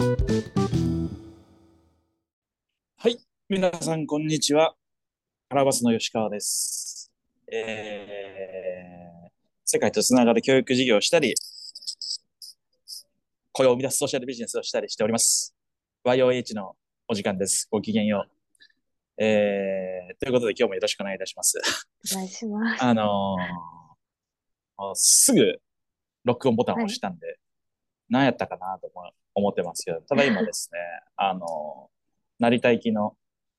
はい、皆さん、こんにちは。カラバスの吉川です。えー、世界とつながる教育事業をしたり、雇用を生み出すソーシャルビジネスをしたりしております。YOH のお時間です。ごきげんよう。えー、ということで今日もよろしくお願いいたします。お願いします。あのー、すぐ録音ボタンを押したんで、何やったかなと思思ってますけど、ただ今ですね、あのー、成田行きの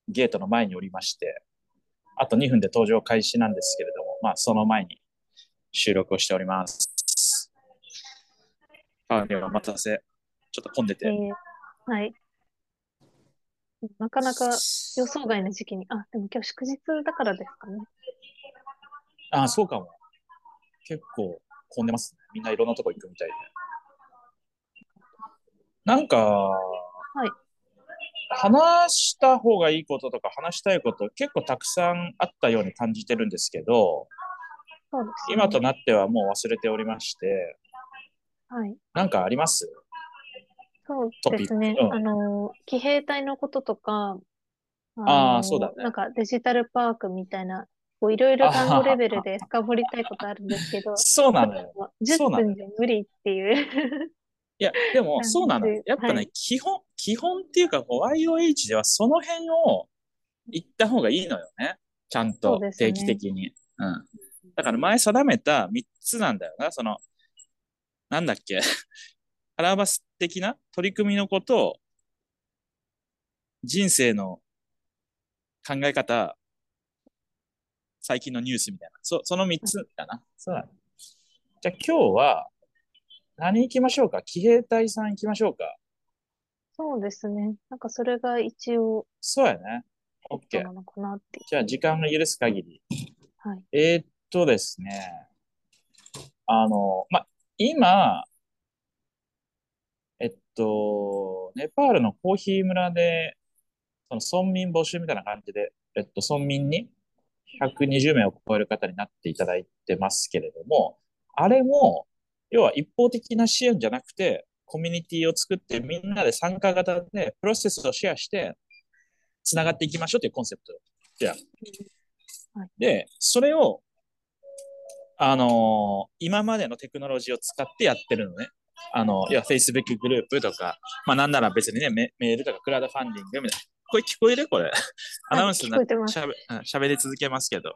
ゲートの前におりまして、あと2分で登場開始なんですけれども、まあその前に収録をしております。あ、ではお待たせ。ちょっと混んでて。えー、はい。なかなか予想外の時期に、あ、でも今日祝日だからですかね。あ、そうかも。結構混んでますね。みんないろんなとこ行くみたいで。なんか、はい。話した方がいいこととか話したいこと結構たくさんあったように感じてるんですけど、そうですね。今となってはもう忘れておりまして、はい。なんかあります？そう。ですね。うん。あの、騎兵隊のこととか、あああ、そうだの、ね。なんかデジタルパークみたいな、こういろいろあ単語レ。ベルで深掘りたいことあるんですけど、そうなのよ。10そうなのよ。分じゃ無理っていういや、でもそうなのやっぱね、はい。基本、基本っていうか、こう YOH ではその辺を言った方がいいのよね。ちゃんと定期ね。的に。うん。だから前定めた3つなんだよな。その、なんだっけ。アラバス的な取り組みのことを、人生の考え方、最近のニュースみたいな。そ、その3つだな。そうだね。じゃあ今日は何行きましょうか？騎兵隊さん行きましょうか？そうですね。なんかそれが一応そうやね。OK。トなのかなっていう。じゃあ時間が許す限り。はい。えーっとですね。あの、ま、今、えっと、ネパールのコーヒー村で、その村民募集みたいな感じで、えっと、村民に120名を超える方になっていただいてますけれども、あれも、要は一方的な支援じゃなくて、コミュニティを作ってみんなで参加型でプロセスをシェアして、つながっていきましょうというコンセプトじゃん。はい。で、それを、あのー今までのテクノロジーを使ってやってるのね。あの、いや、Facebook グループとか、まあなんなら別にね、メ、メールとかクラウドファンディングみたいな。これ聞こえる？これ。アナはい、ウンスな、聞こえて。しゃべ、り続けますけど。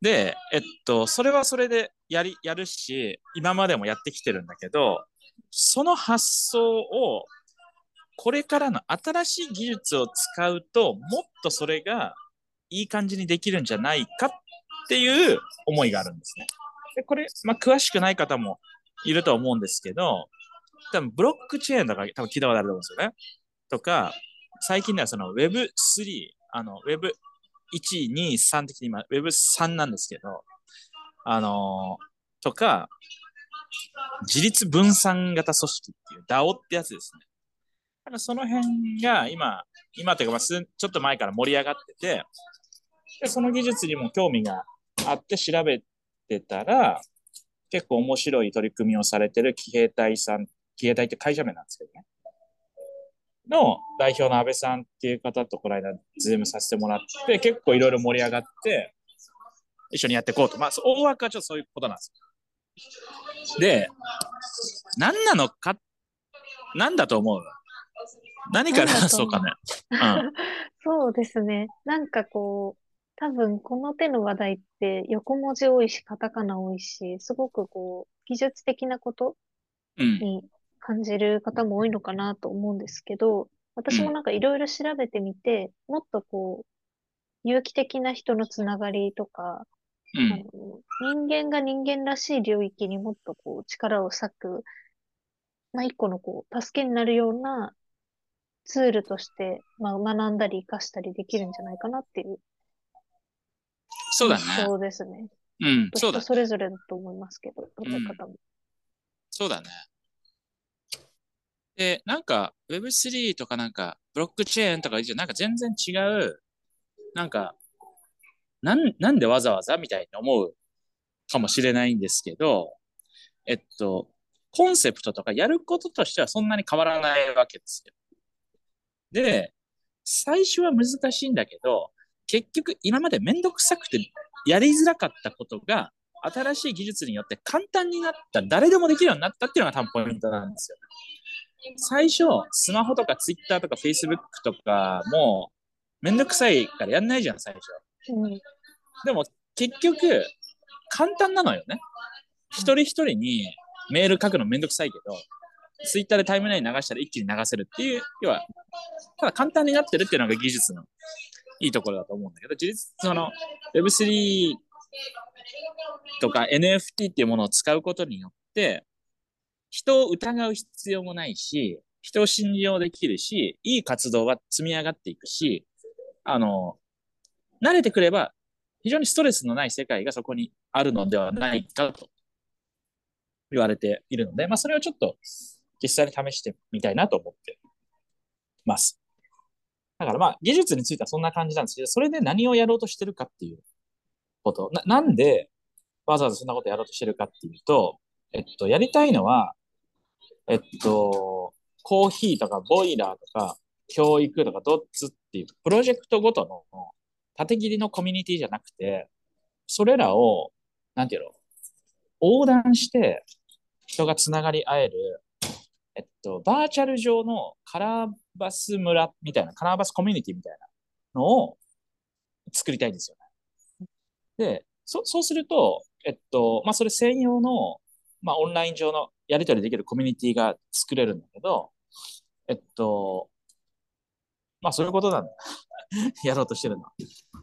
で、えっと、それはそれでやり、やるし、今までもやってきてるんだけど、その発想を、これからの新しい技術を使うと、もっとそれがいい感じにできるんじゃないかっていう思いがあるんですね。で、これ、まあ、詳しくない方もいると思うんですけど、多分ブロックチェーンとか多分聞いたことあると思うんですよね。とか、最近ではその Web3、あの Web 1、2、3的に今 Web3 なんですけど、あのーとか、自立分散型組織っていう DAO ってやつですね。だからその辺が今、今というか、ちょっと前から盛り上がってて、でその技術にも興味があって調べてたら、結構面白い取り組みをされてる騎兵隊さん、騎兵隊って会社名なんですけどね。の代表の安倍さんっていう方とこの間ズームさせてもらって、結構いろいろ盛り上がって、一緒にやっていこうと。まあ、大枠はちょっとそういうことなんですよ。で、何なのか、何だと思う？何から話そうか。ね。うん。そうですね。なんかこう、多分この手の話題って横文字多いし、カタカナ多いし、すごくこう、技術的なことうん。に感じる方も多いのかなと思うんですけど、私もなんかいろいろ調べてみて、もっとこう、有機的な人のつながりとか、うあの、ん。人間が人間らしい領域にもっとこう、力を割く、まあ、一個のこう、助けになるようなツールとして、まあ、学んだり活かしたりできるんじゃないかなっていうそうだね。印象ですね。うん。そうだそれぞれだと思いますけど、捉え方も。そうだね。で、なんか Web3 とかなんかブロックチェーンとかなんか全然違う、なんか、なん、なんでわざわざみたいに思うかもしれないんですけど、えっと、コンセプトとかやることとしてはそんなに変わらないわけですよ。で、最初は難しいんだけど、結局今までめんどくさくてやりづらかったことが、新しい技術によって簡単になった、誰でもできるようになったっていうのが多分ポイントなんですよ。最初、スマホとかツイッターとかフェイスブックとかも、めんどくさいからやんないじゃん、最初。うん。でも、結局、簡単なのよね。一人一人にメール書くのめんどくさいけど、ツイッターでタイムライン流したら一気に流せるっていう、要は、ただ簡単になってるっていうのが技術のいいところだと思うんだけど、事実、その Web3 とか NFT っていうものを使うことによって、人を疑う必要もないし、人を信用できるし、いい活動は積み上がっていくし、あの、慣れてくれば、非常にストレスのない世界がそこにあるのではないかと言われているので、まあ、それをちょっと実際に試してみたいなと思ってます。だからまあ、技術についてはそんな感じなんですけど、それで何をやろうとしてるかっていうこと。な、なんでわざわざそんなことやろうとしてるかっていうと、えっと、やりたいのは、えっと、コーヒーとかボイラーとか、教育とかドッツっていうプロジェクトごとの縦切りのコミュニティじゃなくて、それらを、なんていうの、横断して人がつながり合える、えっと、バーチャル上のカラーバス村みたいな、カラーバスコミュニティみたいなのを作りたいんですよね。で、そそうすると、えっと、まあ、それ専用の、まあ、オンライン上のやり取りできるコミュニティが作れるんだけど、えっと、まあ、そういうことなんだ。やろうとしてるの。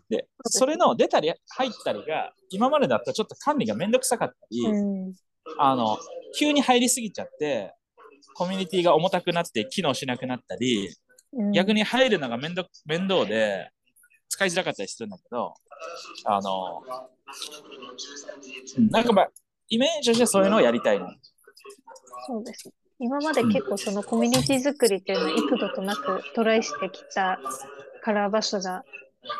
で、それの出たり入ったりが、今までだったらちょっと管理がめんどくさかったり、うん、あの、急に入りすぎちゃって、コミュニティが重たくなって機能しなくなったり、うん、逆に入るのが面倒面倒で使いづらかったりするんだけど、あの、なんかまあ、イメージとしてそういうのをやりたいな。そうです。今まで結構そのコミュニティ作りっていうのは幾度となくトライしてきたカラー場所が、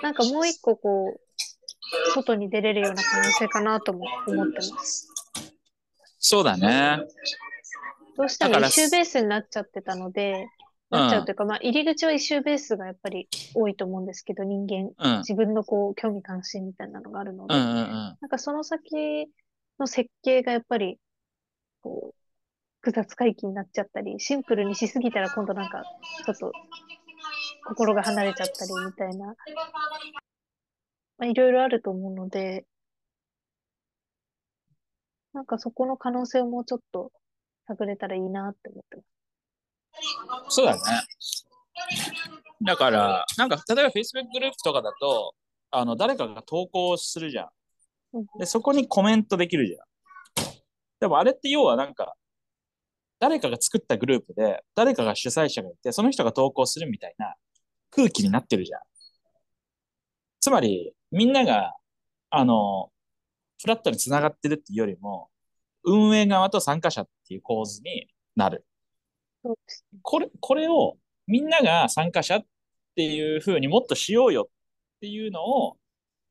なんかもう一個こう、外に出れるような可能性かなとも思ってます。そうだね。どうしても一周ベースになっちゃってたので、なっちゃうというか、うん、まあ、入り口は一周ベースがやっぱり多いと思うんですけど、人間、うん、自分のこう、興味関心みたいなのがあるので、うんうんうん、なんかその先の設計がやっぱり、こう、複雑回帰になっちゃったり、シンプルにしすぎたら今度なんか、ちょっと、心が離れちゃったりみたいな、まあ、いろいろあると思うので、なんかそこの可能性をもうちょっと探れたらいいなって思ってます。そうだね。だから、なんか、例えば Facebook グループとかだと、あの、誰かが投稿するじゃん。で、そこにコメントできるじゃん。でもあれって要はなんか、誰かが作ったグループで、誰かが主催者がいて、その人が投稿するみたいな空気になってるじゃん。つまり、みんなが、あの、フラットにつながってるっていうよりも、運営側と参加者っていう構図になる。これ、これをみんなが参加者っていうふうにもっとしようよっていうのを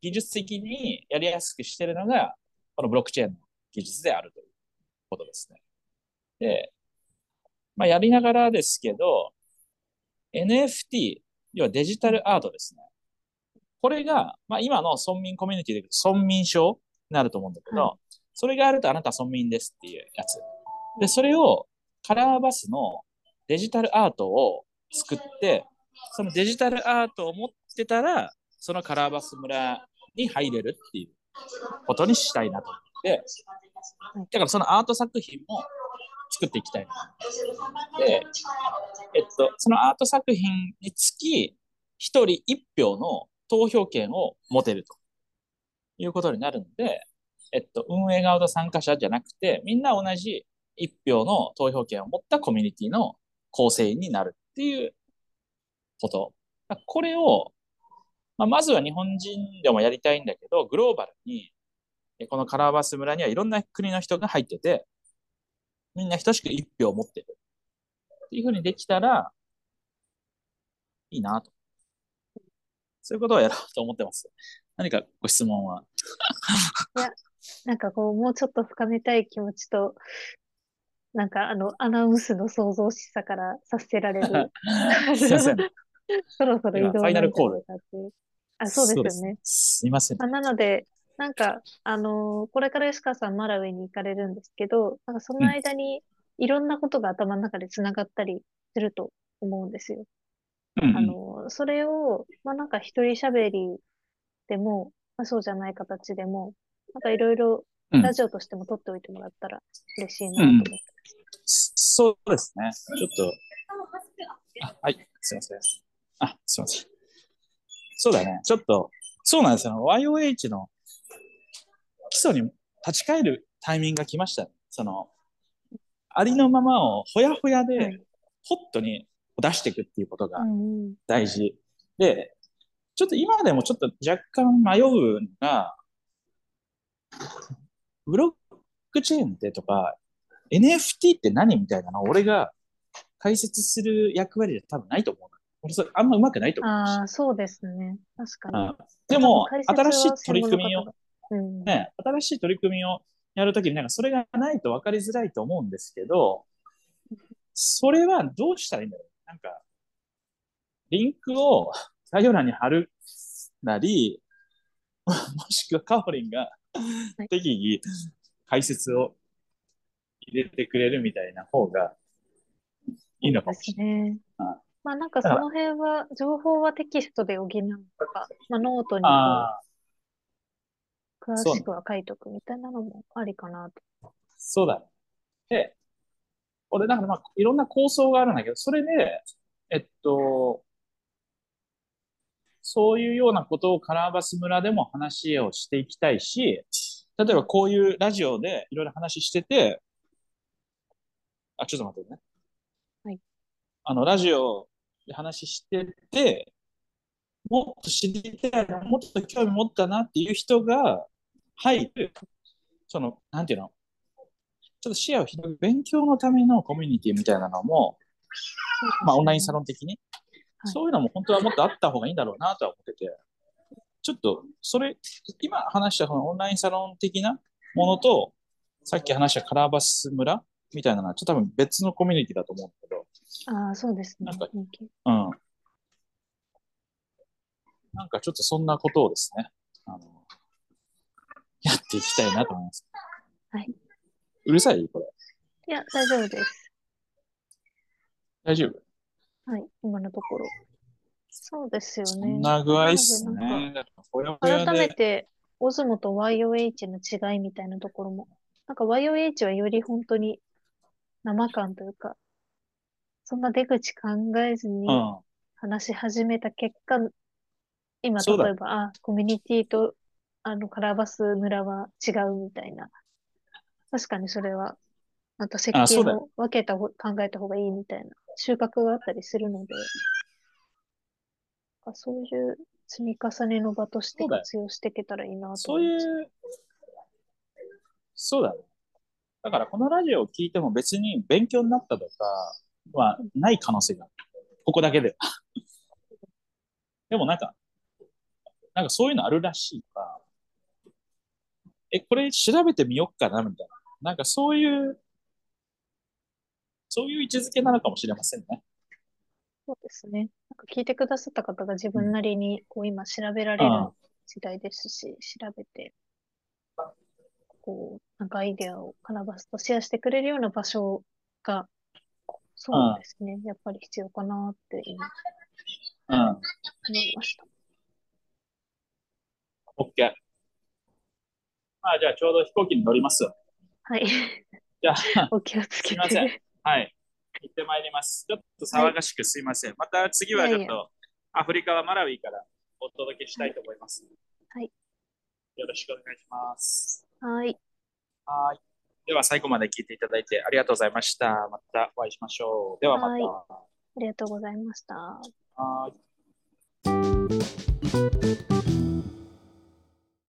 技術的にやりやすくしてるのが、このブロックチェーンの技術であるということですね。で、まあ、やりながらですけど、NFT、要はデジタルアートですね。これが、まあ、今の村民コミュニティで村民証になると思うんだけど、それがあるとあなたは村民ですっていうやつ。で、それをカラーバスのデジタルアートを作って、そのデジタルアートを持ってたら、そのカラーバス村に入れるっていうことにしたいなと思って、だからそのアート作品も作っていきたいな。で、えっと、そのアート作品につき、一人一票の投票権を持てるということになるので、えっと、運営側と参加者じゃなくて、みんな同じ一票の投票権を持ったコミュニティの構成員になるっていうこと。これを、まあ、まずは日本人でもやりたいんだけど、グローバルに、このカラーバス村にはいろんな国の人が入ってて、みんな等しく一票を持ってる。っていうふうにできたら、いいなと。そういうことをやろうと思ってます。何かご質問は？いや、なんかこう、もうちょっと深めたい気持ちと、なんかあの、アナウンスの創造しさからさせられる。すいません。そろそろ移動今ファイナ。あ、そうですよね。すすいません。まあ、なので、なんか、あのーこれから吉川さんマラウェイに行かれるんですけど、なんかその間にいろんなことが頭の中で繋がったりすると思うんですよ。うんあのーそれを、まあなんか一人喋りでも、まあそうじゃない形でも、なんかいろいろうんラジオとしても撮っておいてもらったら嬉しいなと思って。そうですね。ちょっと。あはい、すいません。あ、すいません。そうだね。ちょっと、そうなんですよ。YOH の基礎に立ち返るタイミングが来ましたね。その、ありのままをほやほやはでい。ホットに出していくっていうことが。大事。で、ちょっと今でもちょっと若干迷うのが、ブロックチェーンってとか、NFT って何みたいなのを俺が解説する役割で多分ないと思う。俺それあんま上手くないと思うし。ああ、そうですね。確かに。うんでも、新しい取り組みをうん。ね、新しい取り組みをやるときになんかそれがないと分かりづらいと思うんですけど、それはどうしたらいいんだろうなんか、リンクを概要欄に貼るなり、もしくはカオリンがはい適宜解説を入れてくれるみたいな方がいいのかもしですねうん。まあなんかその辺は、情報はテキストで補うとか、まあノートに詳しくは書いとくみたいなのもありかなと。そうだね。で、俺、だからまあ、いろんな構想があるんだけど、それで、えっと、そういうようなことをカラーバス村でも話をしていきたいし、例えばこういうラジオでいろいろ話してて、あ、ちょっと待ってね。はい。あの、ラジオで話してて、もっと知りたいな、もっと興味持ったなっていう人が入る、その、なんていうの、ちょっと視野を広げる勉強のためのコミュニティみたいなのも、まあ、オンラインサロン的に、はい。そういうのも本当はもっとあった方がいいんだろうなとは思ってて、ちょっと、それ、今話したそのオンラインサロン的なものと、さっき話したカラーバス村みたいなのは、ちょっと多分別のコミュニティだと思ああ、そうですねなんか。うん。なんかちょっとそんなことをですね、あの、やっていきたいなと思います。はい。うるさい？これ。いや、大丈夫です。大丈夫？はい、今のところ。そうですよね。そんな具合っすね。改めで、て、オズモと YOH の違いみたいなところも。なんか YOH はより本当に生感というか、そんな出口考えずにうん。話し始めた結果、今そうだ例えば、あ、コミュニティと、あの、カラーバス村は違うみたいな。確かにそれは、また設計あそうだよを分けた方、考えた方がいいみたいな収穫があったりするので、あそういう積み重ねの場としてそうだよ活用していけたらいいなとそうい思います。う、そうだね。だからこのラジオを聞いても別に勉強になったとかはない可能性がある。ここだけで。でもなんか、なんかそういうのあるらしいから、え、これ調べてみよっかなみたいな。なんかそういう、そういう位置づけなのかもしれませんね。そうですね。なんか聞いてくださった方が自分なりにこう今調べられるうん時代ですし、調べて、こう、なんかアイデアをカナバスとシェアしてくれるような場所が、そうですね。やっぱり必要かなって今うん。思いました。OK。まあじゃあちょうど飛行機に乗ります。はい。じゃあ、お気をつけすいませんて。はい。行ってまいります。ちょっと騒がしくすいません。また次はちょっとアフリカはマラウィからお届けしたいと思います。はい。よろしくお願いします。はい。はい。では最後まで聞いていただいてありがとうございました。またお会いしましょう。ではまた。はありがとうございました。はい